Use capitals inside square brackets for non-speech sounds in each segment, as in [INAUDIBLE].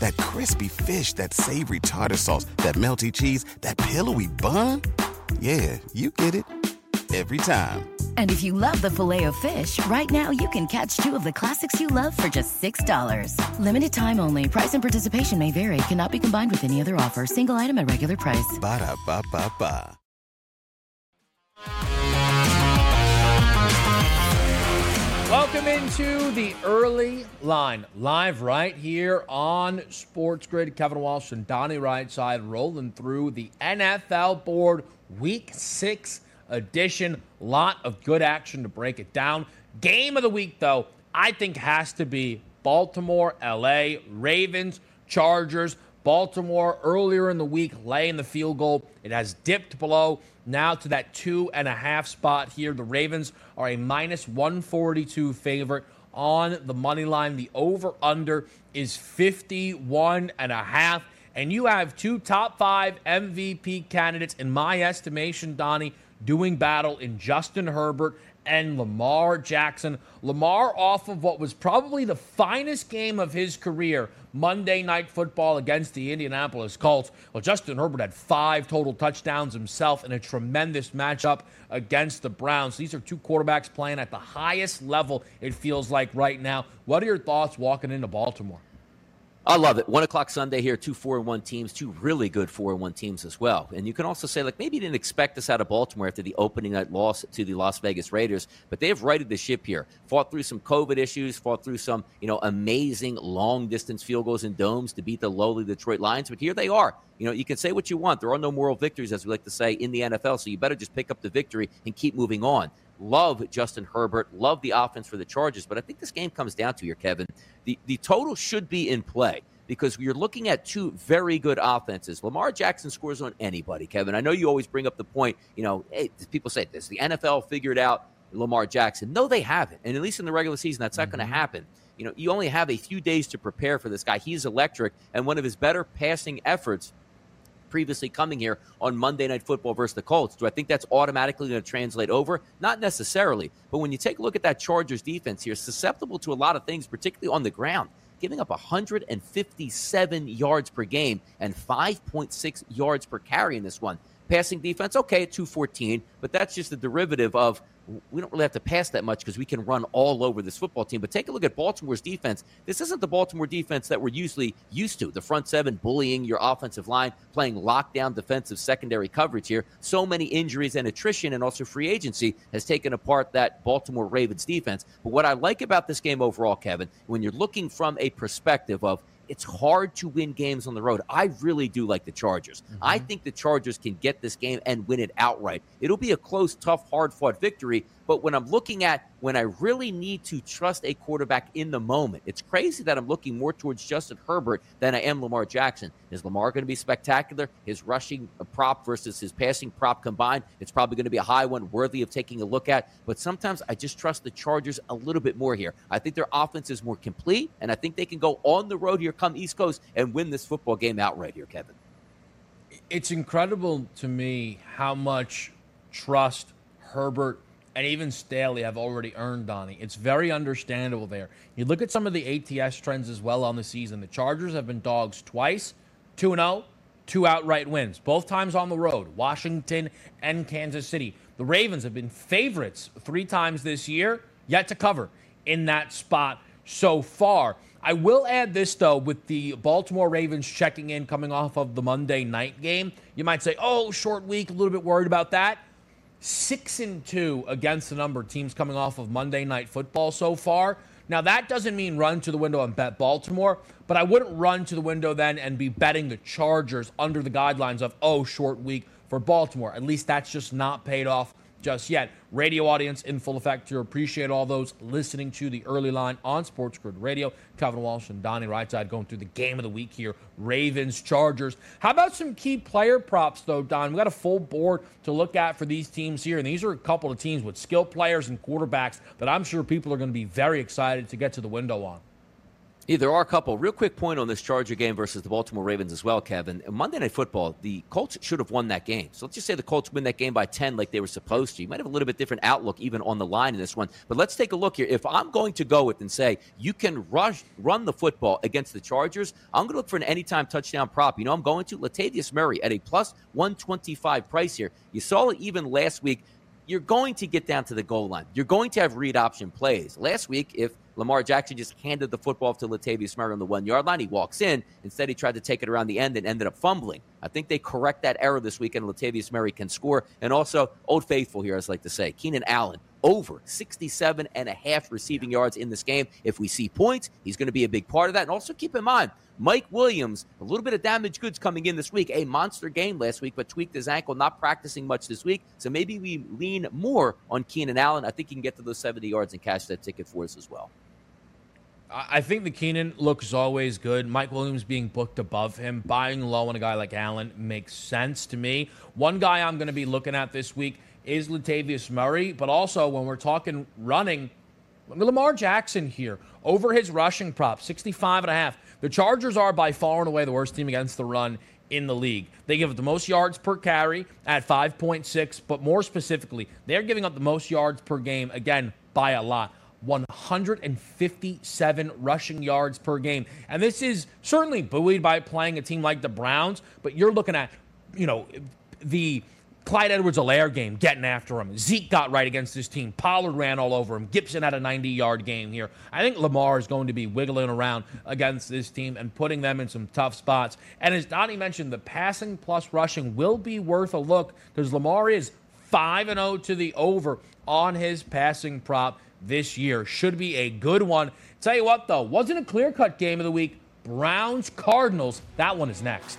That crispy fish, that savory tartar sauce, that melty cheese, that pillowy bun. Yeah, you get it every time. And if you love the filet of fish, right now you can catch two of the classics you love for just $6. Limited time only. Price and participation may vary. Cannot be combined with any other offer. Single item at regular price. Ba da ba ba ba. Welcome into the early line, live right here on SportsGrid. Kevin Walsh and Donnie Rightside rolling through the NFL board week six edition. Lot of good action to break it down. Game of the week, though, I think has to be Baltimore, LA, Ravens, Chargers. Baltimore earlier in the week laying the field goal. It has dipped below now to that two and a half spot here. The Ravens are a minus 142 favorite on the money line. The over under is 51 and a half. And you have two top five MVP candidates, in my estimation, Donnie, doing battle in Justin Herbert and Lamar Jackson. Lamar off of what was probably the finest game of his career, Monday Night Football against the Indianapolis Colts. Well, Justin Herbert had five total touchdowns himself in a tremendous matchup against the Browns. These are two quarterbacks playing at the highest level, it feels like right now. What are your thoughts walking into Baltimore? I love it. One o'clock Sunday here, two four and one teams, two really good four and one teams as well. And you can also say, like, maybe you didn't expect this out of Baltimore after the opening night loss to the Las Vegas Raiders, but they have righted the ship here. Fought through some COVID issues, fought through some, you know, amazing long distance field goals and domes to beat the lowly Detroit Lions. But here they are. You know, you can say what you want. There are no moral victories, as we like to say, in the NFL. So you better just pick up the victory and keep moving on. Love Justin Herbert. Love the offense for the Chargers. But I think this game comes down to here, Kevin. The, the total should be in play because you're looking at two very good offenses. Lamar Jackson scores on anybody, Kevin. I know you always bring up the point, you know, hey, people say this, the NFL figured out Lamar Jackson. No, they haven't. And at least in the regular season, that's not mm-hmm. going to happen. You know, you only have a few days to prepare for this guy. He's electric, and one of his better passing efforts previously coming here on Monday Night Football versus the Colts. Do I think that's automatically going to translate over? Not necessarily. But when you take a look at that Chargers defense here, susceptible to a lot of things, particularly on the ground giving up 157 yards per game and 5.6 yards per carry in this one. Passing defense, okay, at 214, but that's just the derivative of we don't really have to pass that much because we can run all over this football team. But take a look at Baltimore's defense. This isn't the Baltimore defense that we're usually used to. The front seven bullying your offensive line, playing lockdown defensive secondary coverage here. So many injuries and attrition and also free agency has taken apart that Baltimore Ravens defense. But what I like about this game overall, Kevin, when you're looking from a perspective of it's hard to win games on the road. I really do like the Chargers. Mm-hmm. I think the Chargers can get this game and win it outright. It'll be a close, tough, hard fought victory, but when I'm looking at when I really need to trust a quarterback in the moment, it's crazy that I'm looking more towards Justin Herbert than I am Lamar Jackson. Is Lamar going to be spectacular? His rushing uh, prop versus his passing prop combined, it's probably going to be a high one worthy of taking a look at. But sometimes I just trust the Chargers a little bit more here. I think their offense is more complete, and I think they can go on the road here, come East Coast, and win this football game outright here, Kevin. It's incredible to me how much trust Herbert and even Staley have already earned Donnie. It's very understandable there. You look at some of the ATS trends as well on the season. The Chargers have been dogs twice, 2 0, two outright wins, both times on the road, Washington and Kansas City. The Ravens have been favorites three times this year, yet to cover in that spot so far. I will add this, though, with the Baltimore Ravens checking in coming off of the Monday night game. You might say, oh, short week, a little bit worried about that six and two against the number teams coming off of Monday Night Football so far. Now that doesn't mean run to the window and bet Baltimore, but I wouldn't run to the window then and be betting the Chargers under the guidelines of oh short week for Baltimore. At least that's just not paid off just yet. Radio audience in full effect here. Appreciate all those listening to the early line on SportsGrid Radio. Kevin Walsh and Donnie Rightside going through the game of the week here. Ravens, Chargers. How about some key player props, though, Don? We got a full board to look at for these teams here. And these are a couple of teams with skilled players and quarterbacks that I'm sure people are going to be very excited to get to the window on. Yeah, there are a couple. Real quick point on this Charger game versus the Baltimore Ravens as well, Kevin. Monday Night Football, the Colts should have won that game. So let's just say the Colts win that game by 10 like they were supposed to. You might have a little bit different outlook even on the line in this one. But let's take a look here. If I'm going to go with and say you can rush, run the football against the Chargers, I'm going to look for an anytime touchdown prop. You know I'm going to? Latavius Murray at a plus 125 price here. You saw it even last week you're going to get down to the goal line. You're going to have read option plays. Last week, if Lamar Jackson just handed the football to Latavius Murray on the one yard line. He walks in. Instead, he tried to take it around the end and ended up fumbling. I think they correct that error this weekend. Latavius Murray can score. And also, Old Faithful here, as I like to say, Keenan Allen, over 67 and a half receiving yards in this game. If we see points, he's going to be a big part of that. And also keep in mind, Mike Williams, a little bit of damaged goods coming in this week. A monster game last week, but tweaked his ankle, not practicing much this week. So maybe we lean more on Keenan Allen. I think he can get to those 70 yards and cash that ticket for us as well. I think the Keenan looks always good. Mike Williams being booked above him, buying low on a guy like Allen makes sense to me. One guy I'm going to be looking at this week is Latavius Murray, but also when we're talking running, Lamar Jackson here over his rushing prop, 65 and a half. The Chargers are by far and away the worst team against the run in the league. They give up the most yards per carry at 5.6, but more specifically, they're giving up the most yards per game, again, by a lot. 157 rushing yards per game. And this is certainly buoyed by playing a team like the Browns, but you're looking at, you know, the Clyde Edwards Helaire game, getting after him. Zeke got right against this team. Pollard ran all over him. Gibson had a 90 yard game here. I think Lamar is going to be wiggling around against this team and putting them in some tough spots. And as Donnie mentioned, the passing plus rushing will be worth a look because Lamar is 5 0 to the over on his passing prop this year. Should be a good one. Tell you what, though, wasn't a clear cut game of the week. Browns Cardinals. That one is next.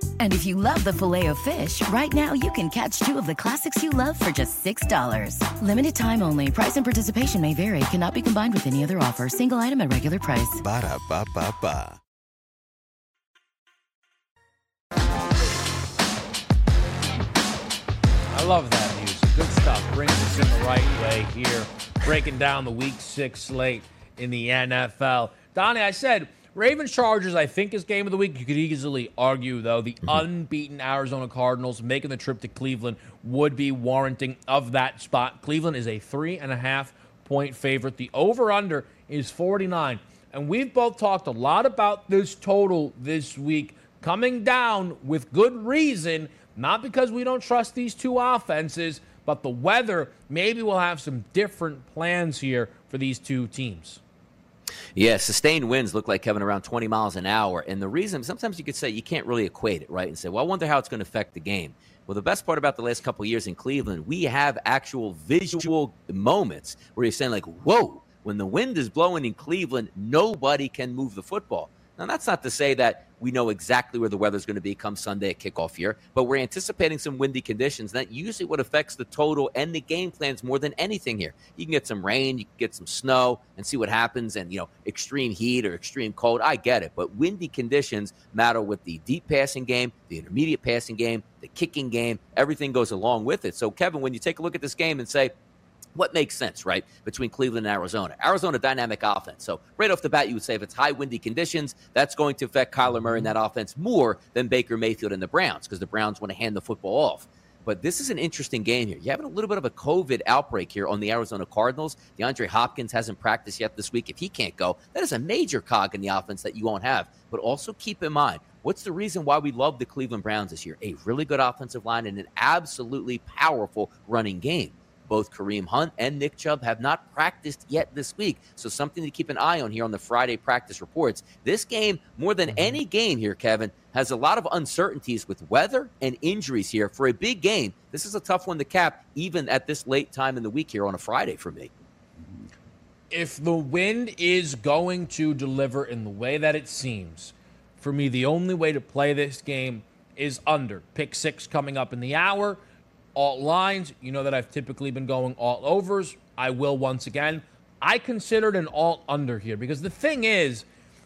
And if you love the filet of fish, right now you can catch two of the classics you love for just $6. Limited time only. Price and participation may vary. Cannot be combined with any other offer. Single item at regular price. Ba da ba ba ba. I love that music. Good stuff. Brings us in the right way here breaking down the week six slate in the NFL. Donnie, I said Ravens Chargers, I think, is game of the week. You could easily argue, though, the mm-hmm. unbeaten Arizona Cardinals making the trip to Cleveland would be warranting of that spot. Cleveland is a three and a half point favorite. The over under is 49. And we've both talked a lot about this total this week coming down with good reason, not because we don't trust these two offenses but the weather, maybe we'll have some different plans here for these two teams. Yeah, sustained winds look like Kevin around 20 miles an hour. And the reason, sometimes you could say you can't really equate it, right? And say, well, I wonder how it's going to affect the game. Well, the best part about the last couple years in Cleveland, we have actual visual moments where you're saying, like, whoa, when the wind is blowing in Cleveland, nobody can move the football. Now, that's not to say that we know exactly where the weather's going to be come Sunday at kickoff here, but we're anticipating some windy conditions. That usually what affects the total and the game plans more than anything here. You can get some rain, you can get some snow, and see what happens, and you know, extreme heat or extreme cold. I get it, but windy conditions matter with the deep passing game, the intermediate passing game, the kicking game. Everything goes along with it. So, Kevin, when you take a look at this game and say, what makes sense, right, between Cleveland and Arizona? Arizona dynamic offense. So right off the bat, you would say if it's high windy conditions, that's going to affect Kyler Murray and that offense more than Baker Mayfield and the Browns because the Browns want to hand the football off. But this is an interesting game here. You're having a little bit of a COVID outbreak here on the Arizona Cardinals. DeAndre Hopkins hasn't practiced yet this week. If he can't go, that is a major cog in the offense that you won't have. But also keep in mind, what's the reason why we love the Cleveland Browns this year? A really good offensive line and an absolutely powerful running game. Both Kareem Hunt and Nick Chubb have not practiced yet this week. So something to keep an eye on here on the Friday practice reports. This game, more than mm-hmm. any game here, Kevin, has a lot of uncertainties with weather and injuries here for a big game. This is a tough one to cap, even at this late time in the week here on a Friday for me. If the wind is going to deliver in the way that it seems, for me, the only way to play this game is under. Pick six coming up in the hour alt lines. You know that I've typically been going alt overs. I will once again. I considered an alt under here because the thing is,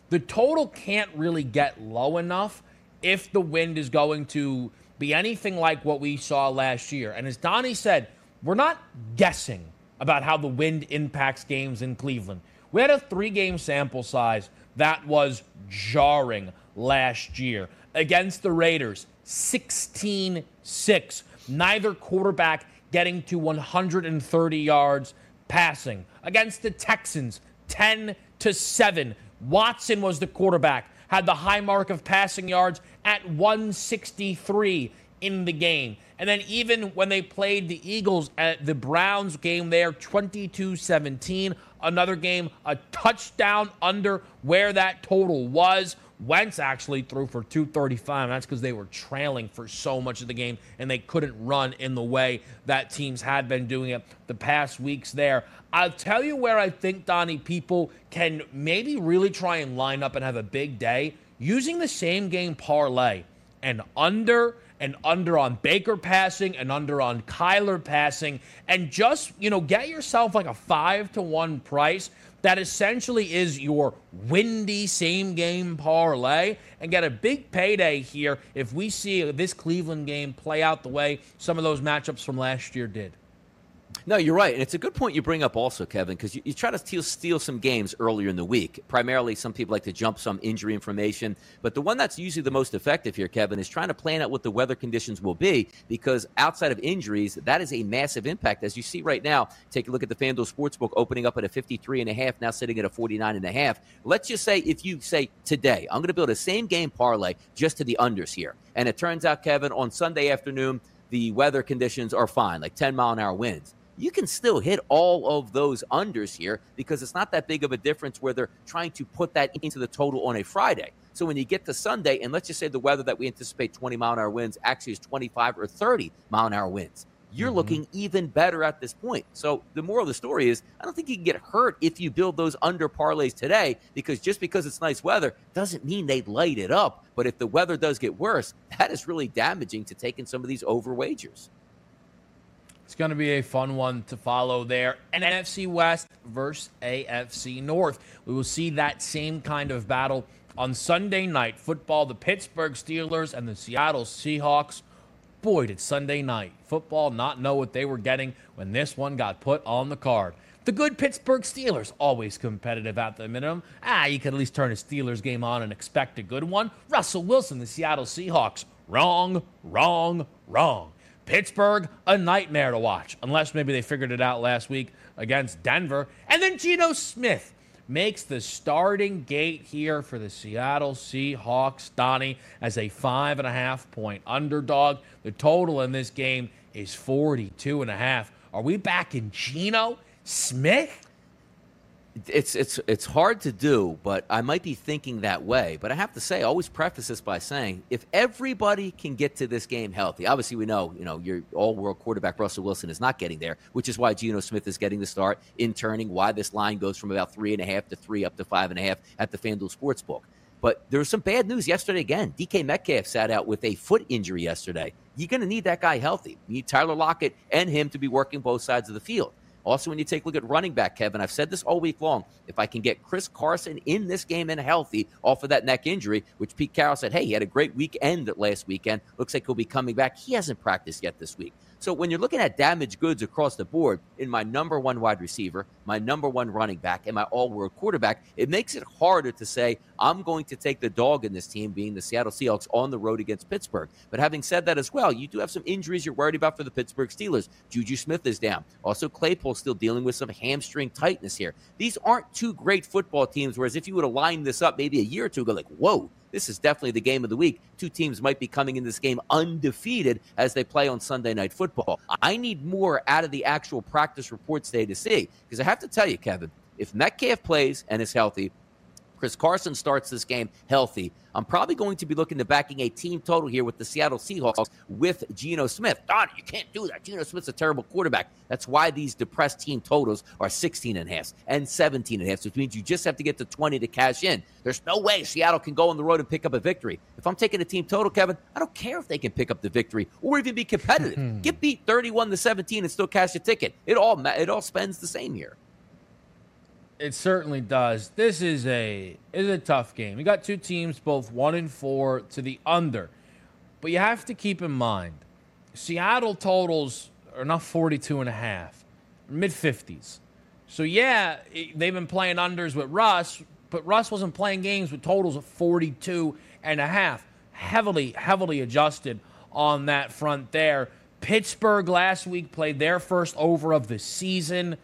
the total can't really get low enough if the wind is going to be anything like what we saw last year. And as Donnie said, we're not guessing about how the wind impacts games in Cleveland. We had a three game sample size that was jarring last year against the Raiders 16 6 neither quarterback getting to 130 yards passing. Against the Texans, 10 to 7. Watson was the quarterback, had the high mark of passing yards at 163 in the game. And then even when they played the Eagles at the Browns game there, 22 17, another game, a touchdown under where that total was. Wentz actually threw for 235. That's because they were trailing for so much of the game and they couldn't run in the way that teams had been doing it the past weeks there. I'll tell you where I think, Donnie, people can maybe really try and line up and have a big day using the same game parlay and under and under on Baker passing and under on Kyler passing and just, you know, get yourself like a 5 to 1 price that essentially is your windy same game parlay and get a big payday here if we see this Cleveland game play out the way some of those matchups from last year did. No, you're right. And it's a good point you bring up also, Kevin, because you, you, try to steal, steal some games earlier in the week. Primarily, some people like to jump some injury information. But the one that's usually the most effective here, Kevin, is trying to plan out what the weather conditions will be because outside of injuries, that is a massive impact. As you see right now, take a look at the FanDuel Sportsbook opening up at a 53 and a half, now sitting at a 49 and a half. Let's just say if you say today, I'm going to build a same game parlay just to the unders here. And it turns out, Kevin, on Sunday afternoon, the weather conditions are fine, like 10 mile an hour winds you can still hit all of those unders here because it's not that big of a difference where they're trying to put that into the total on a Friday. So when you get to Sunday, and let's just say the weather that we anticipate 20 mile an hour winds actually is 25 or 30 mile an hour winds, you're mm-hmm. looking even better at this point. So the moral of the story is I don't think you can get hurt if you build those under parlays today because just because it's nice weather doesn't mean they light it up. But if the weather does get worse, [LAUGHS] that is really damaging to taking some of these over wagers. It's going to be a fun one to follow there. NFC West versus AFC North. We will see that same kind of battle on Sunday night football. The Pittsburgh Steelers and the Seattle Seahawks. Boy, did Sunday night football not know what they were getting when this one got put on the card. The good Pittsburgh Steelers, always competitive at the minimum. Ah, you could at least turn a Steelers game on and expect a good one. Russell Wilson, the Seattle Seahawks. Wrong, wrong, wrong. Pittsburgh, a nightmare to watch, unless maybe they figured it out last week against Denver. And then Geno Smith makes the starting gate here for the Seattle Seahawks, Donnie, as a five and a half point underdog. The total in this game is 42 and a half. Are we back in Geno Smith? It's it's it's hard to do, but I might be thinking that way. But I have to say, I always preface this by saying, if everybody can get to this game healthy, obviously we know, you know, your all-world quarterback Russell Wilson is not getting there, which is why Geno Smith is getting the start, in turning why this line goes from about three and a half to three up to five and a half at the FanDuel Sportsbook. But there was some bad news yesterday again. DK Metcalf sat out with a foot injury yesterday. You're going to need that guy healthy. You need Tyler Lockett and him to be working both sides of the field. Also, when you take a look at running back, Kevin, I've said this all week long. If I can get Chris Carson in this game and healthy off of that neck injury, which Pete Carroll said, hey, he had a great weekend last weekend. Looks like he'll be coming back. He hasn't practiced yet this week. So when you're looking at damaged goods across the board in my number one wide receiver, my number one running back, and my all world quarterback, it makes it harder to say, I'm going to take the dog in this team, being the Seattle Seahawks on the road against Pittsburgh. But having said that as well, you do have some injuries you're worried about for the Pittsburgh Steelers. Juju Smith is down. Also, Claypool still dealing with some hamstring tightness here. These aren't two great football teams, whereas if you would have lined this up maybe a year or two ago, like, whoa, this is definitely the game of the week. Two teams might be coming in this game undefeated as they play on Sunday Night Football. I need more out of the actual practice reports today to see because I have to tell you, Kevin, if Metcalf plays and is healthy, Chris Carson starts this game healthy. I'm probably going to be looking to backing a team total here with the Seattle Seahawks with Geno Smith. Don, you can't do that. Geno Smith's a terrible quarterback. That's why these depressed team totals are 16 and a half and 17 and a half, which means you just have to get to 20 to cash in. There's no way Seattle can go on the road and pick up a victory. If I'm taking a team total, Kevin, I don't care if they can pick up the victory or even be competitive. Hmm. Get beat 31 to 17 and still cash a ticket. It all it all spends the same here. It certainly does. This is a is a tough game. You got two teams, both one and four to the under, but you have to keep in mind, Seattle totals are not 42 and a half, mid 50s. So yeah, they've been playing unders with Russ, but Russ wasn't playing games with totals of 42 and a half. Heavily, heavily adjusted on that front there. Pittsburgh last week played their first over of the season.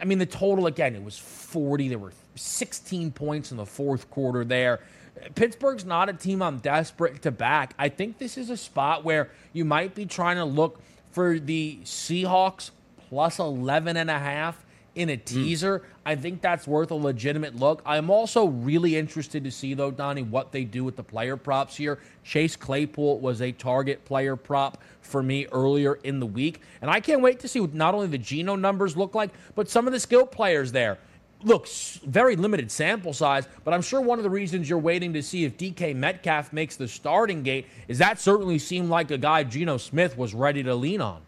I mean, the total again, it was 40. There were 16 points in the fourth quarter there. Pittsburgh's not a team I'm desperate to back. I think this is a spot where you might be trying to look for the Seahawks plus 11 and a half in a teaser. Mm. I think that's worth a legitimate look. I'm also really interested to see, though, Donnie, what they do with the player props here. Chase Claypool was a target player prop for me earlier in the week. And I can't wait to see what not only the Geno numbers look like, but some of the skill players there. Look, very limited sample size, but I'm sure one of the reasons you're waiting to see if DK Metcalf makes the starting gate is that certainly seemed like a guy Geno Smith was ready to lean on.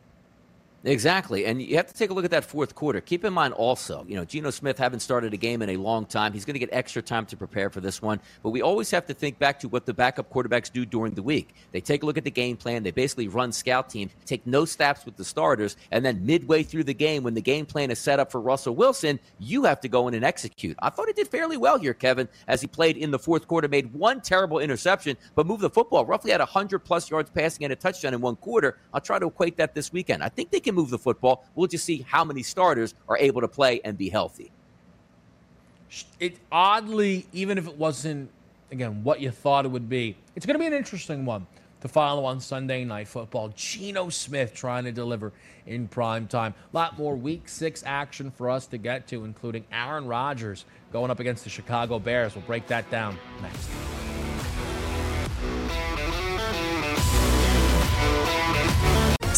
Exactly. And you have to take a look at that fourth quarter. Keep in mind also, you know, Geno Smith haven't started a game in a long time. He's going to get extra time to prepare for this one. But we always have to think back to what the backup quarterbacks do during the week. They take a look at the game plan. They basically run scout team, take no snaps with the starters. And then midway through the game, when the game plan is set up for Russell Wilson, you have to go in and execute. I thought he did fairly well here, Kevin, as he played in the fourth quarter, made one terrible interception, but moved the football roughly at 100 plus yards passing and a touchdown in one quarter. I'll try to equate that this weekend. I think they can move the football. We'll just see how many starters are able to play and be healthy. It oddly, even if it wasn't again what you thought it would be, it's going to be an interesting one to follow on Sunday Night Football. Geno Smith trying to deliver in prime time. A lot more Week Six action for us to get to, including Aaron Rodgers going up against the Chicago Bears. We'll break that down next.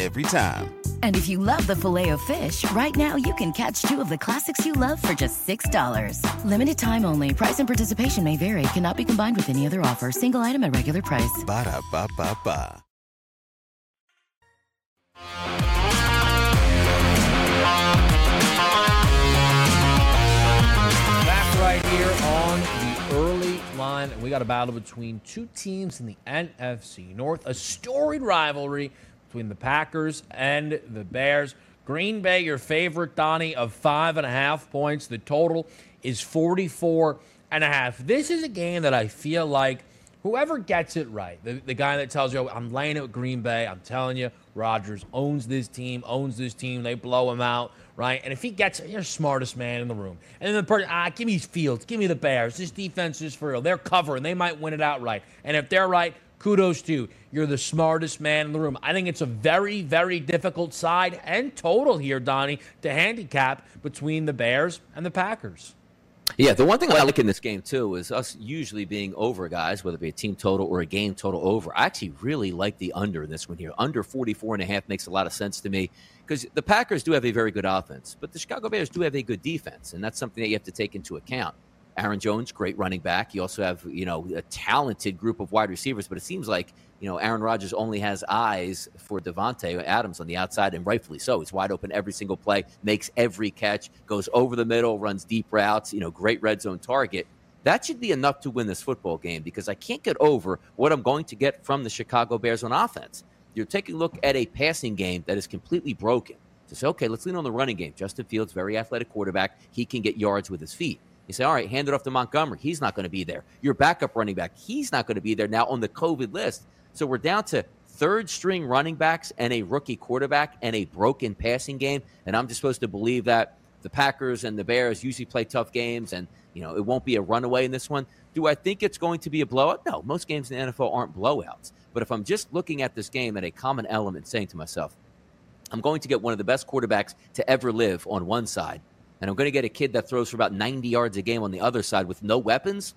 Every time. And if you love the filet of fish, right now you can catch two of the classics you love for just $6. Limited time only. Price and participation may vary. Cannot be combined with any other offer. Single item at regular price. Ba da ba ba ba. Back right here on the early line, and we got a battle between two teams in the NFC North, a storied rivalry between the Packers and the Bears. Green Bay, your favorite, Donnie, of five and a half points. The total is 44 and a half. This is a game that I feel like whoever gets it right, the, the guy that tells you, I'm laying it with Green Bay, I'm telling you, Rodgers owns this team, owns this team, they blow him out, right? And if he gets it, you're the smartest man in the room. And then the person, ah, give me Fields, give me the Bears. This defense is for real. They're covering, they might win it outright. And if they're right, kudos to you. You're the smartest man in the room. I think it's a very, very difficult side and total here, Donnie, to handicap between the Bears and the Packers. Yeah, the one thing I like in this game too is us usually being over guys, whether it be a team total or a game total over. I actually really like the under in this one here. Under 44 and a half makes a lot of sense to me because the Packers do have a very good offense, but the Chicago Bears do have a good defense, and that's something that you have to take into account. Aaron Jones, great running back. You also have, you know, a talented group of wide receivers, but it seems like, you know, Aaron Rodgers only has eyes for Davante Adams on the outside, and rightfully so. He's wide open every single play, makes every catch, goes over the middle, runs deep routes, you know, great red zone target. That should be enough to win this football game because I can't get over what I'm going to get from the Chicago Bears on offense. You're taking a look at a passing game that is completely broken. To say, okay, let's lean on the running game. Justin Fields, very athletic quarterback. He can get yards with his feet. You say, all right, hand it off to Montgomery. He's not going to be there. Your backup running back, he's not going to be there now on the COVID list. So we're down to third string running backs and a rookie quarterback and a broken passing game. And I'm just supposed to believe that the Packers and the Bears usually play tough games and, you know, it won't be a runaway in this one. Do I think it's going to be a blowout? No, most games in the NFL aren't blowouts. But if I'm just looking at this game at a common element, saying to myself, I'm going to get one of the best quarterbacks to ever live on one side and I'm going to get a kid that throws for about 90 yards a game on the other side with no weapons,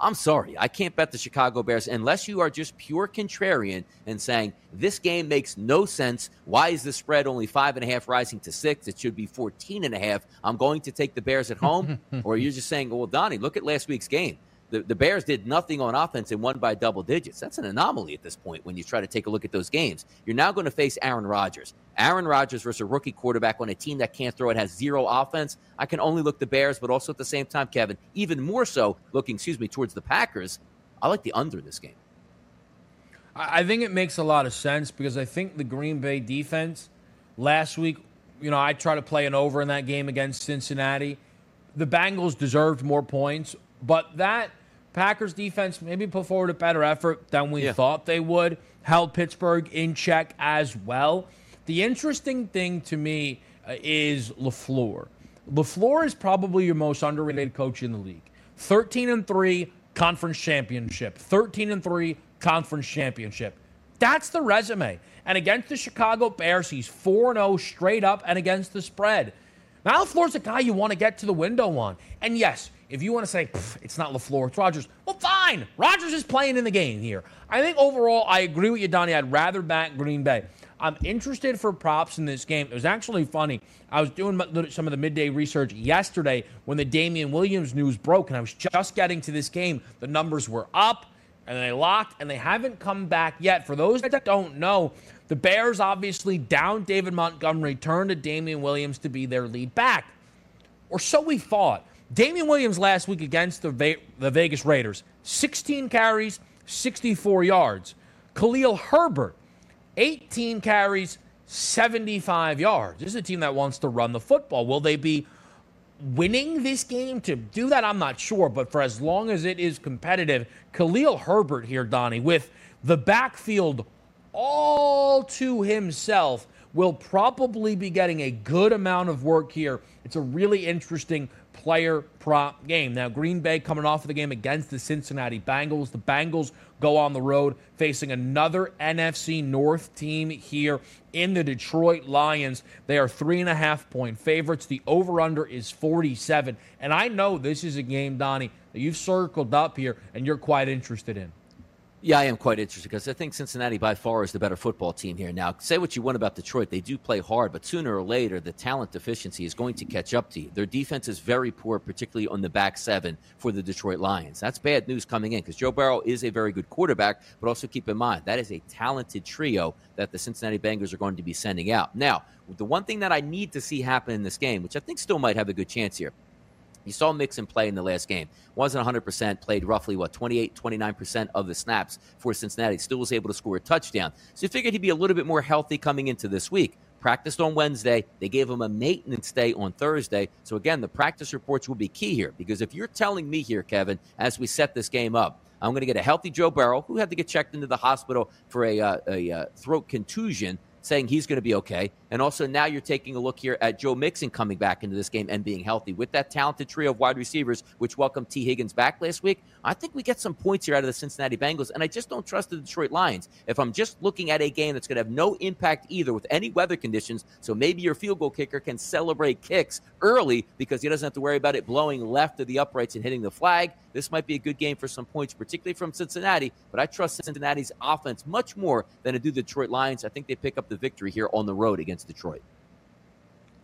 I'm sorry. I can't bet the Chicago Bears unless you are just pure contrarian and saying this game makes no sense. Why is the spread only five and a half rising to six? It should be 14 and a half. I'm going to take the Bears at home. [LAUGHS] or you're just saying, well, Donnie, look at last week's game. The, the Bears did nothing on offense and won by double digits. That's an anomaly at this point when you try to take a look at those games. You're now going to face Aaron Rodgers. Aaron Rodgers versus a rookie quarterback on a team that can't throw it has zero offense. I can only look the Bears, but also at the same time, Kevin, even more so looking, excuse me, towards the Packers. I like the under this game. I think it makes a lot of sense because I think the Green Bay defense last week, you know, I tried to play an over in that game against Cincinnati. The Bengals deserved more points, but that Packers defense maybe put forward a better effort than we yeah. thought they would. Held Pittsburgh in check as well. The interesting thing to me uh, is LaFleur. LaFleur is probably your most underrated coach in the league. 13 and 3 conference championship. 13 and 3 conference championship. That's the resume. And against the Chicago Bears, he's 4 0 straight up and against the spread. Now, LaFleur's a guy you want to get to the window on. And yes, if you want to say it's not LaFleur, it's Rodgers, well, fine. Rodgers is playing in the game here. I think overall, I agree with you, Donnie. I'd rather back Green Bay. I'm interested for props in this game. It was actually funny. I was doing some of the midday research yesterday when the Damien Williams news broke, and I was just getting to this game. The numbers were up, and they locked, and they haven't come back yet. For those that don't know, the Bears obviously down David Montgomery, turned to Damien Williams to be their lead back. Or so we thought. Damien Williams last week against the, the Vegas Raiders 16 carries, 64 yards. Khalil Herbert, 18 carries, 75 yards. This is a team that wants to run the football. Will they be winning this game to do that? I'm not sure, but for as long as it is competitive, Khalil Herbert here, Donnie, with the backfield all to himself, will probably be getting a good amount of work here. It's a really interesting player prop game. Now, Green Bay coming off of the game against the Cincinnati Bengals. The Bengals go on the road facing another NFC North team here in the Detroit Lions. They are three and a half point favorites. The over under is 47. And I know this is a game, Donnie, that you've circled up here and you're quite interested in. Yeah, I am quite interested because I think Cincinnati by far is the better football team here. Now, say what you want about Detroit, they do play hard, but sooner or later, the talent deficiency is going to catch up to you. Their defense is very poor, particularly on the back seven for the Detroit Lions. That's bad news coming in because Joe Burrow is a very good quarterback, but also keep in mind that is a talented trio that the Cincinnati Bengals are going to be sending out. Now, the one thing that I need to see happen in this game, which I think still might have a good chance here, you saw Mixon play in the last game. Wasn't 100%, played roughly, what, 28, 29% of the snaps for Cincinnati. Still was able to score a touchdown. So you figured he'd be a little bit more healthy coming into this week. Practiced on Wednesday. They gave him a maintenance day on Thursday. So again, the practice reports will be key here because if you're telling me here, Kevin, as we set this game up, I'm going to get a healthy Joe Burrow, who had to get checked into the hospital for a, uh, a uh, throat contusion saying he's going to be okay. And also now you're taking a look here at Joe Mixon coming back into this game and being healthy with that talented trio of wide receivers, which welcomed Tee Higgins back last week. I think we get some points here out of the Cincinnati Bengals, and I just don't trust the Detroit Lions. If I'm just looking at a game that's going to have no impact either with any weather conditions, so maybe your field goal kicker can celebrate kicks early because he doesn't have to worry about it blowing left of the uprights and hitting the flag. This might be a good game for some points, particularly from Cincinnati, but I trust Cincinnati's offense much more than I do the Detroit Lions. I think they pick up the victory here on the road against Detroit.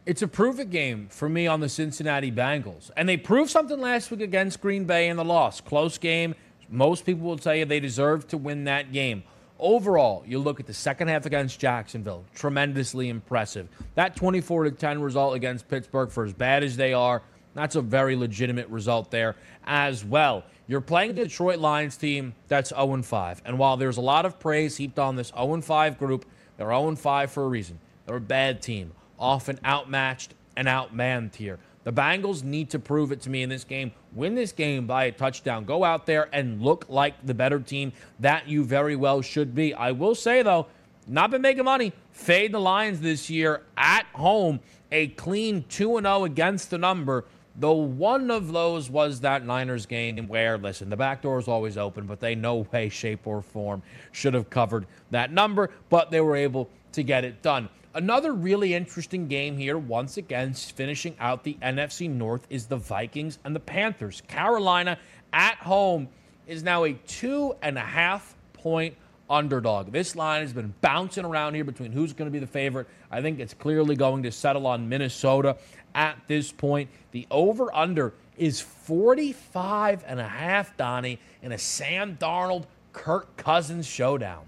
It's a prove it game for me on the Cincinnati Bengals. And they proved something last week against Green Bay in the loss. Close game. Most people will tell you they deserve to win that game. Overall, you look at the second half against Jacksonville, tremendously impressive. That 24 to 10 result against Pittsburgh, for as bad as they are, that's a very legitimate result there as well. You're playing the Detroit Lions team that's 0 5. And while there's a lot of praise heaped on this 0 5 group, they're 0 5 for a reason. They're a bad team often outmatched and outmanned here. The Bengals need to prove it to me in this game. Win this game by a touchdown. Go out there and look like the better team that you very well should be. I will say, though, not been making money. Fade the Lions this year at home. A clean 2 0 against the number. Though one of those was that Niners game where, listen, the back door is always open, but they no way, shape, or form should have covered that number, but they were able to get it done. Another really interesting game here, once again, finishing out the NFC North, is the Vikings and the Panthers. Carolina at home is now a two and a half point underdog. This line has been bouncing around here between who's going to be the favorite. I think it's clearly going to settle on Minnesota at this point. The over under is 45 and a half, Donnie, in a Sam Darnold Kirk Cousins showdown.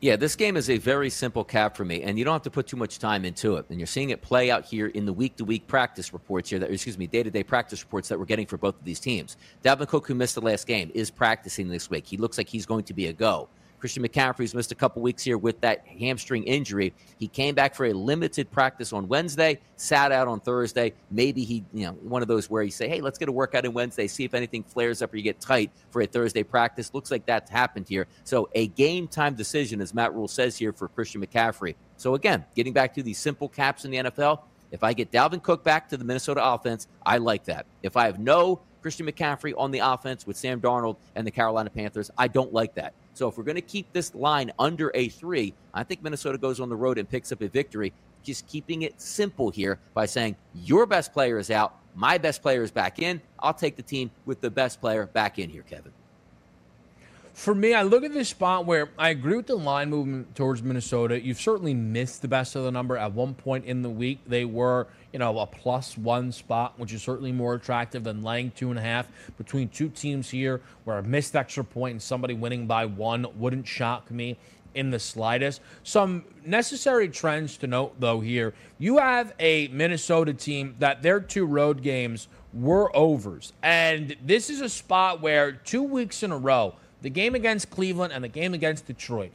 Yeah, this game is a very simple cap for me, and you don't have to put too much time into it. And you're seeing it play out here in the week-to-week practice reports here, that excuse me, day-to-day practice reports that we're getting for both of these teams. Dalvin Cook, who missed the last game, is practicing this week. He looks like he's going to be a go. Christian McCaffrey's missed a couple weeks here with that hamstring injury. He came back for a limited practice on Wednesday, sat out on Thursday. Maybe he, you know, one of those where you say, hey, let's get a workout in Wednesday, see if anything flares up or you get tight for a Thursday practice. Looks like that's happened here. So a game time decision, as Matt Rhule says here for Christian McCaffrey. So again, getting back to these simple caps in the NFL, if I get Dalvin Cook back to the Minnesota offense, I like that. If I have no Christian McCaffrey on the offense with Sam Darnold and the Carolina Panthers, I don't like that. So if we're going to keep this line under a three, I think Minnesota goes on the road and picks up a victory. Just keeping it simple here by saying your best player is out, my best player is back in. I'll take the team with the best player back in here, Kevin. For me, I look at this spot where I agree with the line movement towards Minnesota. You've certainly missed the best of the number. At one point in the week, they were, you know, a plus one spot, which is certainly more attractive than laying two and a half between two teams here where a missed extra point and somebody winning by one wouldn't shock me in the slightest. Some necessary trends to note, though, here. You have a Minnesota team that their two road games were overs. And this is a spot where two weeks in a row, the game against Cleveland and the game against Detroit.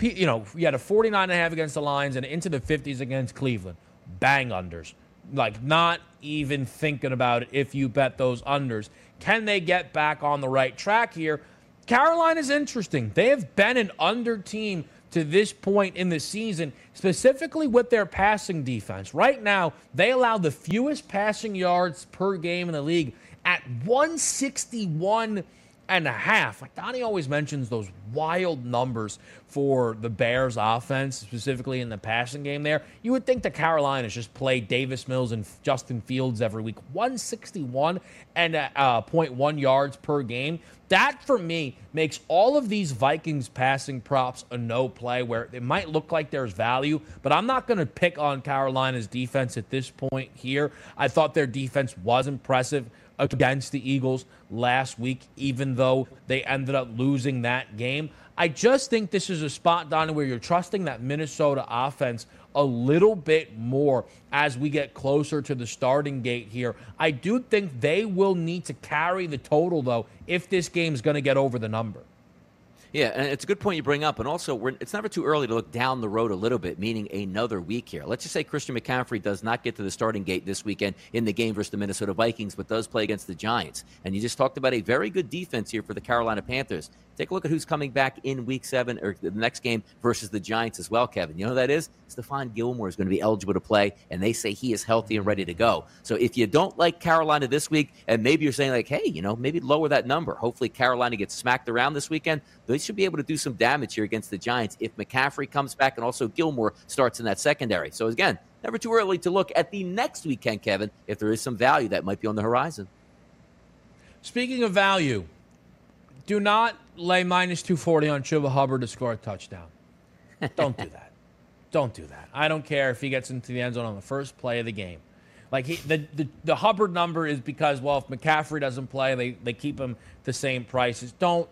You know, you had a 49 and a half against the Lions and into the 50s against Cleveland. Bang unders. Like, not even thinking about it if you bet those unders. Can they get back on the right track here? Carolina is interesting. They have been an under team to this point in the season, specifically with their passing defense. Right now, they allow the fewest passing yards per game in the league at 161 and a half. Like Donnie always mentions those wild numbers for the Bears offense, specifically in the passing game there. You would think the Carolinas just play Davis Mills and Justin Fields every week. 161 and uh, 0.1 yards per game. That for me makes all of these Vikings passing props a no play where it might look like there's value, but I'm not going to pick on Carolina's defense at this point here. I thought their defense was impressive against the Eagles last week, even though they ended up losing that game. I just think this is a spot, Donnie, where you're trusting that Minnesota offense a little bit more as we get closer to the starting gate here. I do think they will need to carry the total, though, if this game is going to get over the number. Yeah, and it's a good point you bring up. And also, it's never too early to look down the road a little bit, meaning another week here. Let's just say Christian McCaffrey does not get to the starting gate this weekend in the game versus the Minnesota Vikings, but does play against the Giants. And you just talked about a very good defense here for the Carolina Panthers. Take a look at who's coming back in week seven or the next game versus the Giants as well, Kevin. You know who that is? Stephon Gilmore is going to be eligible to play, and they say he is healthy and ready to go. So if you don't like Carolina this week, and maybe you're saying, like, hey, you know, maybe lower that number. Hopefully Carolina gets smacked around this weekend. They should be able to do some damage here against the Giants if McCaffrey comes back and also Gilmore starts in that secondary. So again, never too early to look at the next weekend, Kevin, if there is some value that might be on the horizon. Speaking of value, do not lay minus 240 on Chuba Hubbard to score a touchdown. Don't do that. Don't do that. I don't care if he gets into the end zone on the first play of the game. Like he, the, the, the Hubbard number is because well if McCaffrey doesn't play they, they keep him the same prices. Don't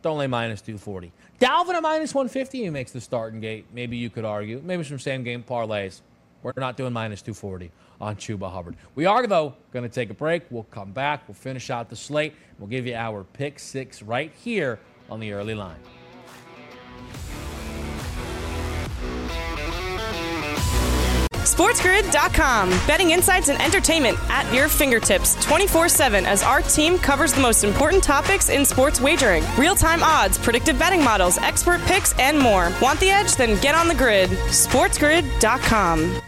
don't lay minus 240. Dalvin at minus 150 he makes the starting gate. Maybe you could argue. Maybe some same game parlays. We're not doing minus 240 on Chuba Hubbard. We are, though, going to take a break. We'll come back. We'll finish out the slate. We'll give you our pick six right here on the early line. SportsGrid.com. Betting insights and entertainment at your fingertips 24 7 as our team covers the most important topics in sports wagering real time odds, predictive betting models, expert picks, and more. Want the edge? Then get on the grid. SportsGrid.com.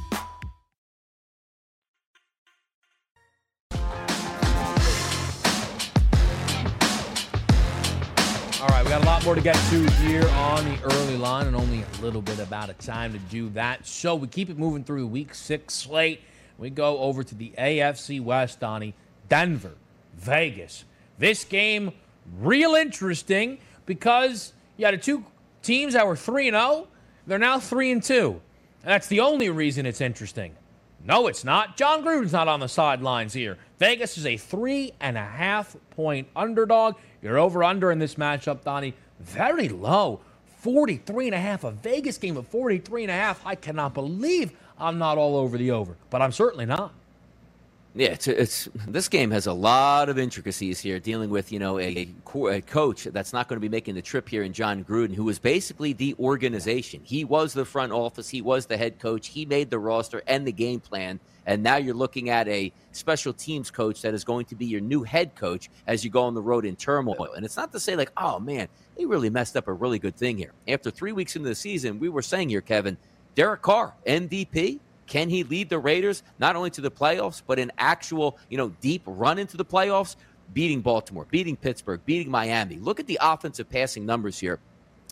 Got a lot more to get to here on the early line and only a little bit about a time to do that. So we keep it moving through week six slate. We go over to the AFC West, Donnie. Denver, Vegas. This game, real interesting because you had two teams that were 3 and 0. They're now 3 and 2. And that's the only reason it's interesting. No, it's not. Jon Gruden's not on the sidelines here. Vegas is a three and a half point underdog. You're over under in this matchup, Donnie. Very low. 43 and a half. A Vegas game of 43 and a half. I cannot believe I'm not all over the over, but I'm certainly not. Yeah, it's, it's this game has a lot of intricacies here, dealing with you know a, a coach that's not going to be making the trip here in Jon Gruden, who was basically the organization. He was the front office, he was the head coach, he made the roster and the game plan, and now you're looking at a special teams coach that is going to be your new head coach as you go on the road in turmoil. And it's not to say like, oh man, they really messed up a really good thing here. After three weeks into the season, we were saying here, Kevin, Derek Carr MVP can he lead the Raiders not only to the playoffs, but an actual, you know, deep run into the playoffs? Beating Baltimore, beating Pittsburgh, beating Miami. Look at the offensive passing numbers here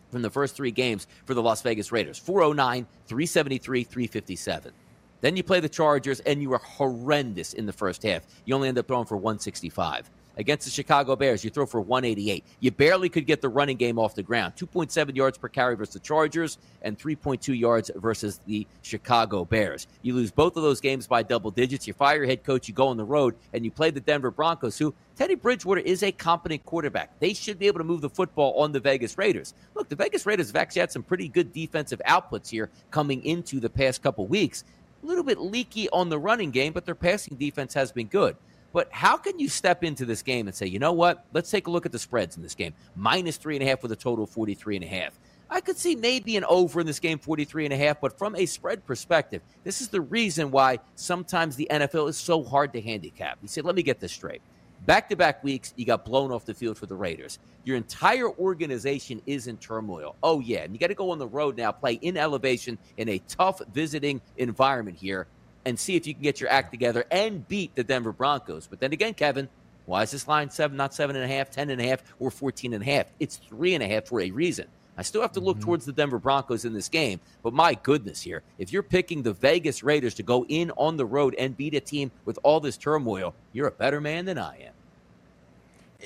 from the first three games for the Las Vegas Raiders 409, 373, 357. Then you play the Chargers, and you are horrendous in the first half. You only end up throwing for 165 against the Chicago Bears, you throw for 188. You barely could get the running game off the ground. 2.7 yards per carry versus the Chargers and 3.2 yards versus the Chicago Bears. You lose both of those games by double digits. You fire your head coach, you go on the road, and you play the Denver Broncos, who Teddy Bridgewater is a competent quarterback. They should be able to move the football on the Vegas Raiders. Look, the Vegas Raiders have actually had some pretty good defensive outputs here coming into the past couple weeks. A little bit leaky on the running game, but their passing defense has been good. But how can you step into this game and say, you know what? Let's take a look at the spreads in this game. Minus three and a half with a total of 43 and a half. I could see maybe an over in this game, 43 and a half, but from a spread perspective, this is the reason why sometimes the NFL is so hard to handicap. You say, let me get this straight. Back to back weeks, you got blown off the field for the Raiders. Your entire organization is in turmoil. Oh, yeah. And you got to go on the road now, play in elevation in a tough visiting environment here and see if you can get your act together and beat the Denver Broncos. But then again, Kevin, why is this line seven, not seven and a half, ten and a half, or fourteen and a half? It's three and a half for a reason. I still have to look mm-hmm. towards the Denver Broncos in this game, but my goodness, here, if you're picking the Vegas Raiders to go in on the road and beat a team with all this turmoil, you're a better man than I am.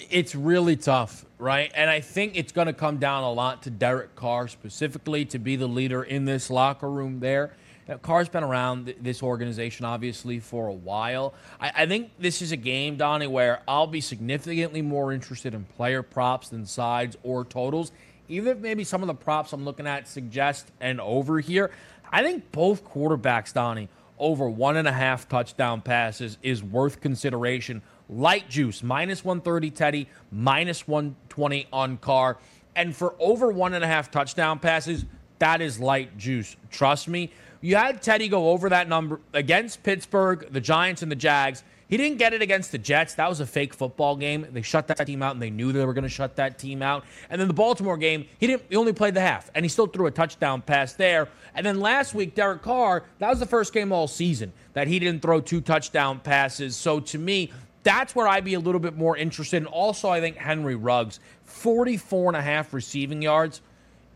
It's really tough, right? And I think it's going to come down a lot to Derek Carr specifically to be the leader in this locker room there. You know, Carr's been around th- this organization obviously for a while. I-, I think this is a game, Donnie, where I'll be significantly more interested in player props than sides or totals. Even if maybe some of the props I'm looking at suggest an over here, I think both quarterbacks, Donnie, over one and a half touchdown passes is worth consideration. Light juice, minus 130 Teddy, minus 120 on Carr. And for over one and a half touchdown passes, that is light juice. Trust me. You had Teddy go over that number against Pittsburgh, the Giants, and the Jags. He didn't get it against the Jets. That was a fake football game. They shut that team out, and they knew they were going to shut that team out. And then the Baltimore game, he didn't. He only played the half, and he still threw a touchdown pass there. And then last week, Derek Carr, that was the first game all season that he didn't throw two touchdown passes. So to me, that's where I'd be a little bit more interested. And also, I think Henry Ruggs, 44 and a half receiving yards.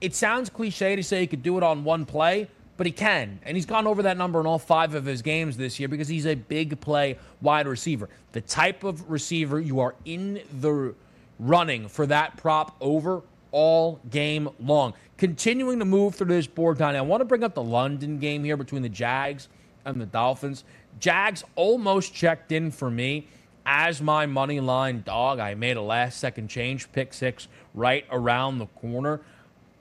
It sounds cliche to say he could do it on one play, but he can. And he's gone over that number in all five of his games this year because he's a big play wide receiver. The type of receiver you are in the running for that prop over all game long. Continuing to move through this board, Donnie, I want to bring up the London game here between the Jags and the Dolphins. Jags almost checked in for me as my money line dog. I made a last second change, pick six right around the corner.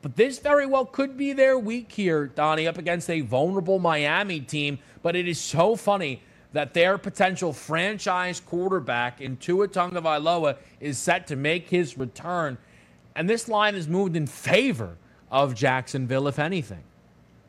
But this very well could be their week here, Donnie, up against a vulnerable Miami team. But it is so funny that their potential franchise quarterback in Tua Tagovailoa is set to make his return. And this line is moved in favor of Jacksonville, if anything.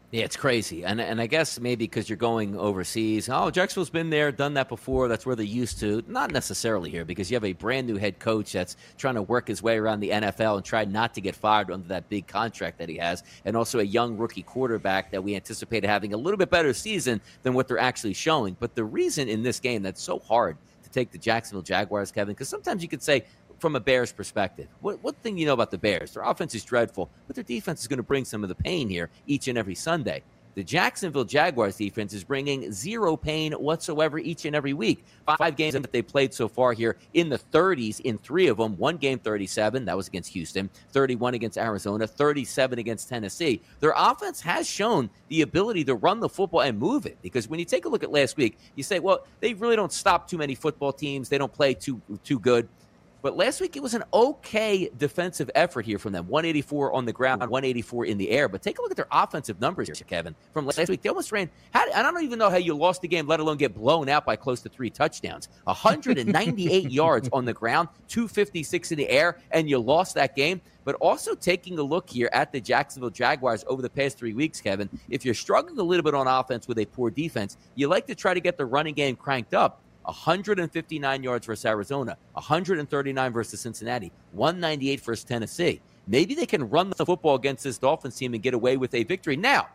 Yeah, it's crazy, and and I guess maybe because you're going overseas. Oh, Jacksonville's been there, done that before. That's where they're used to. Not necessarily here because you have a brand new head coach that's trying to work his way around the NFL and try not to get fired under that big contract that he has, and also a young rookie quarterback that we anticipate having a little bit better season than what they're actually showing. But the reason in this game that's so hard to take the Jacksonville Jaguars, Kevin, because sometimes you could say, from a Bears perspective. What, what thing you know about the Bears? Their offense is dreadful, but their defense is going to bring some of the pain here each and every Sunday. The Jacksonville Jaguars defense is bringing zero pain whatsoever each and every week. Five games that they played so far here in the 30s in three of them. One game 37, that was against Houston, 31 against Arizona, 37 against Tennessee. Their offense has shown the ability to run the football and move it because when you take a look at last week, you say, well, they really don't stop too many football teams. They don't play too too good. But last week it was an okay defensive effort here from them 184 on the ground, 184 in the air. But take a look at their offensive numbers here, Kevin. From last week, they almost ran. How, I don't even know how you lost the game, let alone get blown out by close to three touchdowns. 198 [LAUGHS] yards on the ground, 256 in the air, and you lost that game. But also taking a look here at the Jacksonville Jaguars over the past three weeks, Kevin, if you're struggling a little bit on offense with a poor defense, you like to try to get the running game cranked up. 159 yards versus Arizona, 139 versus Cincinnati, 198 versus Tennessee. Maybe they can run the football against this Dolphins team and get away with a victory. Now,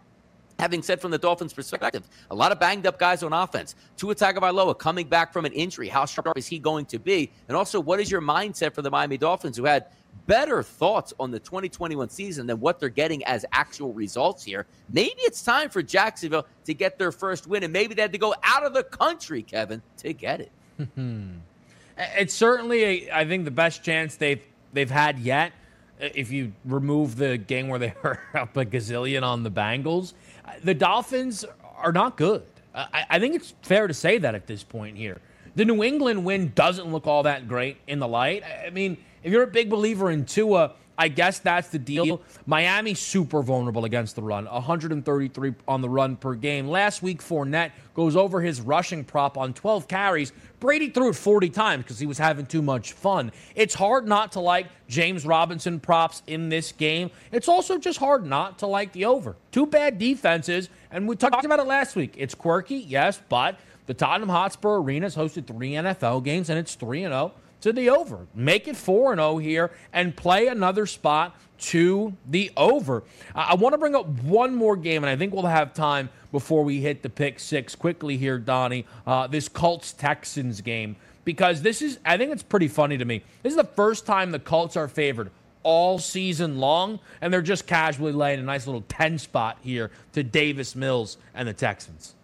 Having said from the Dolphins' perspective, a lot of banged up guys on offense. Tua Tagovailoa coming back from an injury. How sharp is he going to be? And also, what is your mindset for the Miami Dolphins, who had better thoughts on the 2021 season than what they're getting as actual results here? Maybe it's time for Jacksonville to get their first win, and maybe they had to go out of the country, Kevin, to get it. Hmm. it's certainly, a, I think, the best chance they've they've had yet. Uh, if you remove the game where they [LAUGHS] were up a gazillion on the Bengals, uh, the Dolphins are not good. Uh, I, I think it's fair to say that at this point here. The New England win doesn't look all that great in the light. I mean, if you're a big believer in Tua, I guess that's the deal. Miami super vulnerable against the run, 133 on the run per game. Last week, Fournette goes over his rushing prop on 12 carries. Brady threw it 40 times because he was having too much fun. It's hard not to like James Robinson props in this game. It's also just hard not to like the over. Two bad defenses, and we talked about it last week. It's quirky, yes, but the Tottenham Hotspur Arena has hosted three NFL games, and it's 3 0 to the over. Make it 4 0 here and play another spot to the over. I want to bring up one more game, and I think we'll have time before we hit the pick six quickly here, Donnie. Uh, this Colts Texans game, because this is, I think it's pretty funny to me. This is the first time the Colts are favored all season long, and they're just casually laying a nice little 10 spot here to Davis Mills and the Texans.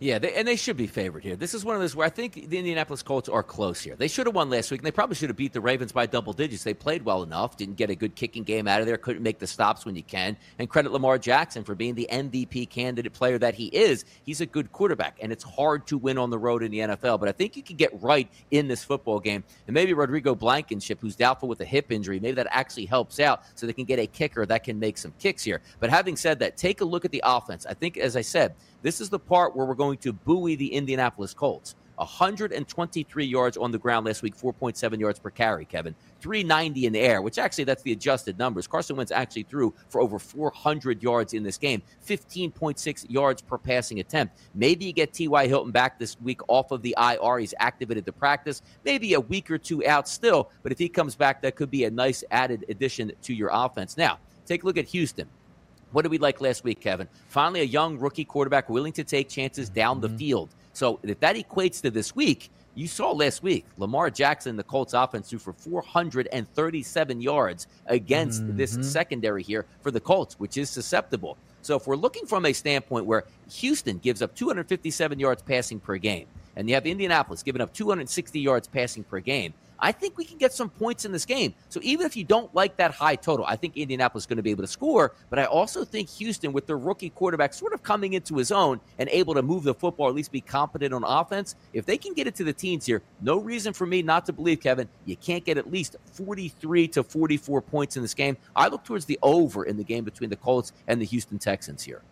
Yeah, they, and they should be favored here. This is one of those where I think the Indianapolis Colts are close here. They should have won last week, and they probably should have beat the Ravens by double digits. They played well enough, didn't get a good kicking game out of there, couldn't make the stops when you can. And credit Lamar Jackson for being the MVP candidate player that he is. He's a good quarterback, and it's hard to win on the road in the NFL. But I think you can get right in this football game. And maybe Rodrigo Blankenship, who's doubtful with a hip injury, maybe that actually helps out so they can get a kicker that can make some kicks here. But having said that, take a look at the offense. I think, as I said, this is the part where we're going to buoy the Indianapolis Colts. 123 yards on the ground last week, 4.7 yards per carry, Kevin. 390 in the air, which actually that's the adjusted numbers. Carson Wentz actually threw for over 400 yards in this game, 15.6 yards per passing attempt. Maybe you get T.Y. Hilton back this week off of the IR. He's activated to practice. Maybe a week or two out still, but if he comes back, that could be a nice added addition to your offense. Now, take a look at Houston. What did we like last week, Kevin? Finally, a young rookie quarterback willing to take chances down the mm-hmm. field. So if that equates to this week, you saw last week Lamar Jackson, the Colts offense, threw for 437 yards against mm-hmm. this secondary here for the Colts, which is susceptible. So if we're looking from a standpoint where Houston gives up 257 yards passing per game, and you have Indianapolis giving up 260 yards passing per game, I think we can get some points in this game. So even if you don't like that high total, I think Indianapolis is going to be able to score. But I also think Houston, with their rookie quarterback sort of coming into his own and able to move the football, at least be competent on offense, if they can get it to the teens here, no reason for me not to believe, Kevin, you can't get at least 43 to 44 points in this game. I look towards the over in the game between the Colts and the Houston Texans here.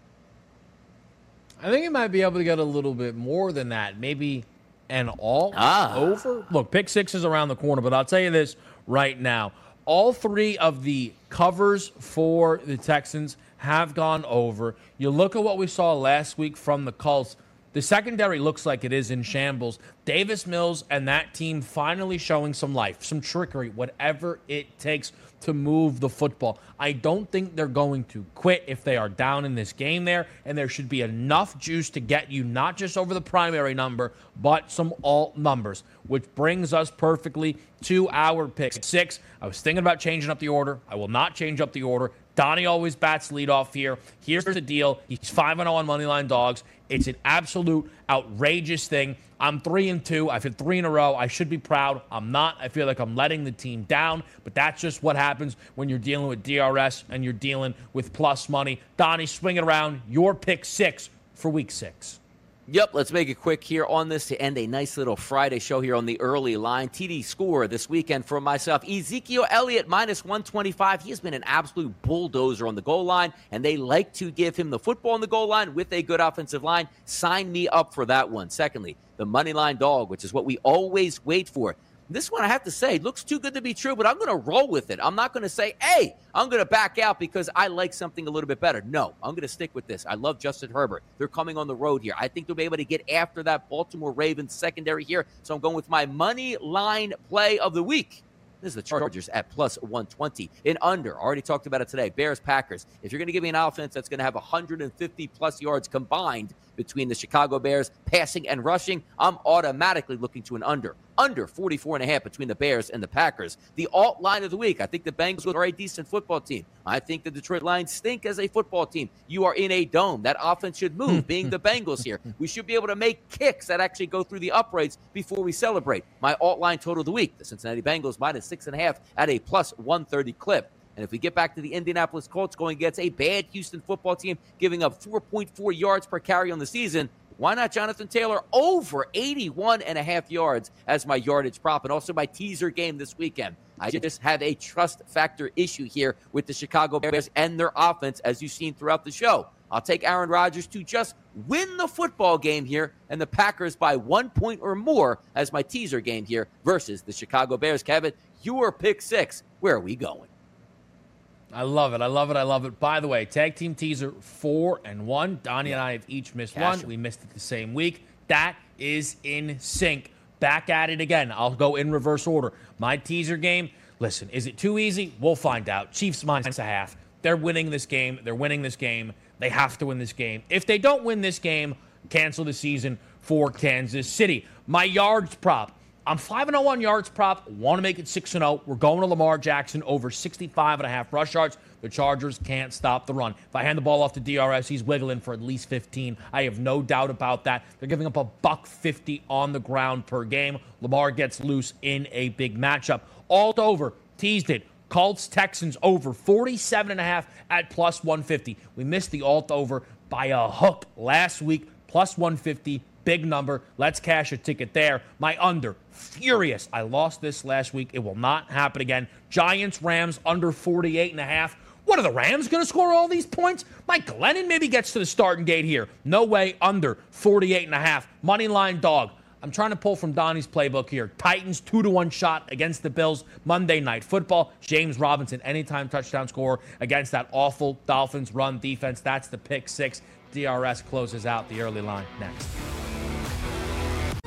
I think you might be able to get a little bit more than that. Maybe and all ah. over. Look, pick six is around the corner, but I'll tell you this right now. All three of the covers for the Texans have gone over. You look at what we saw last week from the Colts. The secondary looks like it is in shambles. Davis Mills and that team finally showing some life, some trickery, whatever it takes to move the football. I don't think they're going to quit if they are down in this game there, and there should be enough juice to get you not just over the primary number, but some alt numbers, which brings us perfectly to our pick six. I was thinking about changing up the order. I will not change up the order. Donnie always bats lead off here. Here's the deal. He's 5 0 on Moneyline Dogs. It's an absolute outrageous thing. I'm 3 and 2. I've hit 3 in a row. I should be proud. I'm not. I feel like I'm letting the team down, but that's just what happens when you're dealing with DRS and you're dealing with plus money. Donnie, swing it around. Your pick six for week six. Yep, let's make it quick here on this to end a nice little Friday show here on the early line. TD score this weekend for myself. Ezekiel Elliott minus 125. He has been an absolute bulldozer on the goal line, and they like to give him the football on the goal line with a good offensive line. Sign me up for that one. Secondly, the money line dog, which is what we always wait for. This one, I have to say, looks too good to be true, but I'm going to roll with it. I'm not going to say, hey, I'm going to back out because I like something a little bit better. No, I'm going to stick with this. I love Justin Herbert. They're coming on the road here. I think they'll be able to get after that Baltimore Ravens secondary here. So I'm going with my money line play of the week. This is the Chargers at plus 120 in under. Already talked about it today. Bears, Packers. If you're going to give me an offense that's going to have 150 plus yards combined between the Chicago Bears passing and rushing, I'm automatically looking to an under. Under 44 and a half between the Bears and the Packers. The alt line of the week. I think the Bengals are a decent football team. I think the Detroit Lions stink as a football team. You are in a dome. That offense should move, [LAUGHS] being the Bengals here. We should be able to make kicks that actually go through the uprights before we celebrate. My alt line total of the week. The Cincinnati Bengals minus six and a half at a plus 130 clip. And if we get back to the Indianapolis Colts going against a bad Houston football team, giving up 4.4 yards per carry on the season, why not Jonathan Taylor over 81 and a half yards as my yardage prop and also my teaser game this weekend? I just have a trust factor issue here with the Chicago Bears and their offense, as you've seen throughout the show. I'll take Aaron Rodgers to just win the football game here and the Packers by one point or more as my teaser game here versus the Chicago Bears. Kevin, your pick six. Where are we going? I love it. I love it. I love it. By the way, tag team teaser four and one. Donnie yeah. and I have each missed Cash one. We missed it the same week. That is in sync. Back at it again. I'll go in reverse order. My teaser game. Listen, is it too easy? We'll find out. Chiefs minus a half. They're winning this game. They're winning this game. They have to win this game. If they don't win this game, cancel the season for Kansas City. My yards prop. I'm 5 0 on yards prop. Want to make it 6 0. We're going to Lamar Jackson over 65 and a half rush yards. The Chargers can't stop the run. If I hand the ball off to DRS, he's wiggling for at least 15. I have no doubt about that. They're giving up a buck 50 on the ground per game. Lamar gets loose in a big matchup. Alt over, teased it. Colts Texans over 47 and a half at plus 150. We missed the alt over by a hook last week, plus 150 big number. Let's cash a ticket there. My under, furious. I lost this last week. It will not happen again. Giants, Rams, under 48 and a half. What are the Rams going to score all these points? Mike Glennon maybe gets to the starting gate here. No way, under 48 and a half. Money line dog. I'm trying to pull from Donnie's playbook here. Titans two to one shot against the Bills Monday night football. James Robinson anytime touchdown score against that awful Dolphins run defense. That's the pick six. DRS closes out the early line next.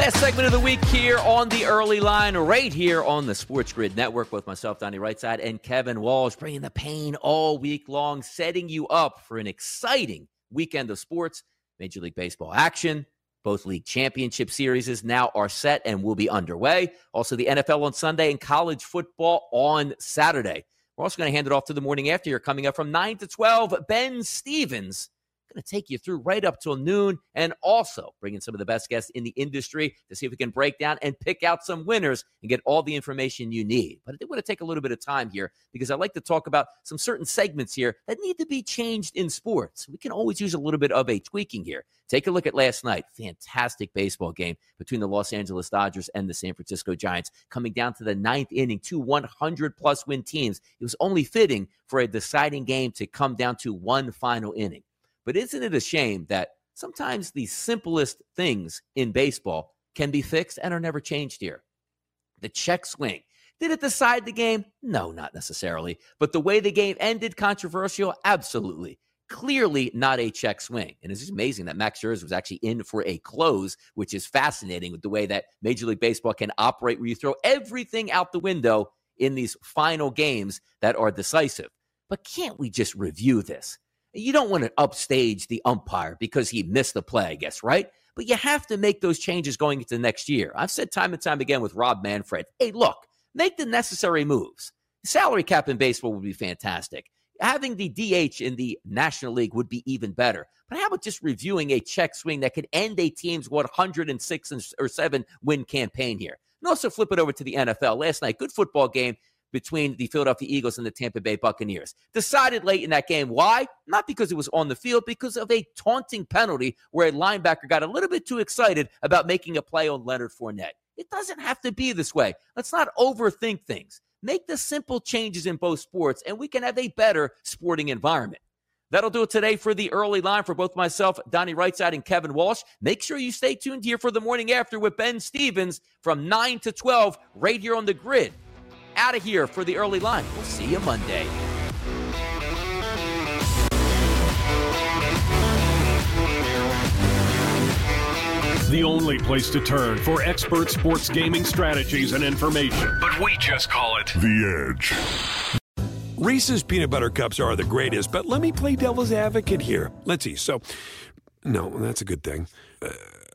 Last segment of the week here on the early line, right here on the SportsGrid Network with myself, Donnie Rightside, and Kevin Walsh, bringing the pain all week long, setting you up for an exciting weekend of sports, Major League Baseball action, Both league championship series now are set and will be underway. Also, the NFL on Sunday and college football on Saturday. We're also going to hand it off to the morning after here, coming up from 9 to 12. Ben Stevens going to take you through right up till noon and also bringing some of the best guests in the industry to see if we can break down and pick out some winners and get all the information you need. But I did want to take a little bit of time here because I like to talk about some certain segments here that need to be changed in sports. We can always use a little bit of a tweaking here. Take a look at last night. Fantastic baseball game between the Los Angeles Dodgers and the San Francisco Giants, coming down to the ninth inning, two 100 plus win teams. It was only fitting for a deciding game to come down to one final inning. But isn't it a shame that sometimes the simplest things in baseball can be fixed and are never changed here? The check swing. Did it decide the game? No, not necessarily. But the way the game ended, controversial? Absolutely. Clearly not a check swing. And it's amazing that Max Scherzer was actually in for a close, which is fascinating with the way that Major League Baseball can operate where you throw everything out the window in these final games that are decisive. But can't we just review this? You don't want to upstage the umpire because he missed the play, I guess, right? But you have to make those changes going into next year. I've said time and time again with Rob Manfred hey, look, make the necessary moves. salary cap in baseball would be fantastic. Having the DH in the National League would be even better. But how about just reviewing a check swing that could end a team's 106 or 7 win campaign here? And also flip it over to the NFL. Last night, good football game between the Philadelphia Eagles and the Tampa Bay Buccaneers. Decided late in that game. Why? Not because it was on the field, because of a taunting penalty where a linebacker got a little bit too excited about making a play on Leonard Fournette. It doesn't have to be this way. Let's not overthink things. Make the simple changes in both sports, and we can have a better sporting environment. That'll do it today for the early line for both myself, Donnie Rightside, and Kevin Walsh. Make sure you stay tuned here for the morning after with Ben Stevens from 9 to 12 right here on the grid out of here for the early line. We'll see you Monday. The only place to turn for expert sports gaming strategies and information. But we just call it The Edge. Reese's peanut butter cups are the greatest, but let me play devil's advocate here. Let's see. So, no, that's a good thing. Uh,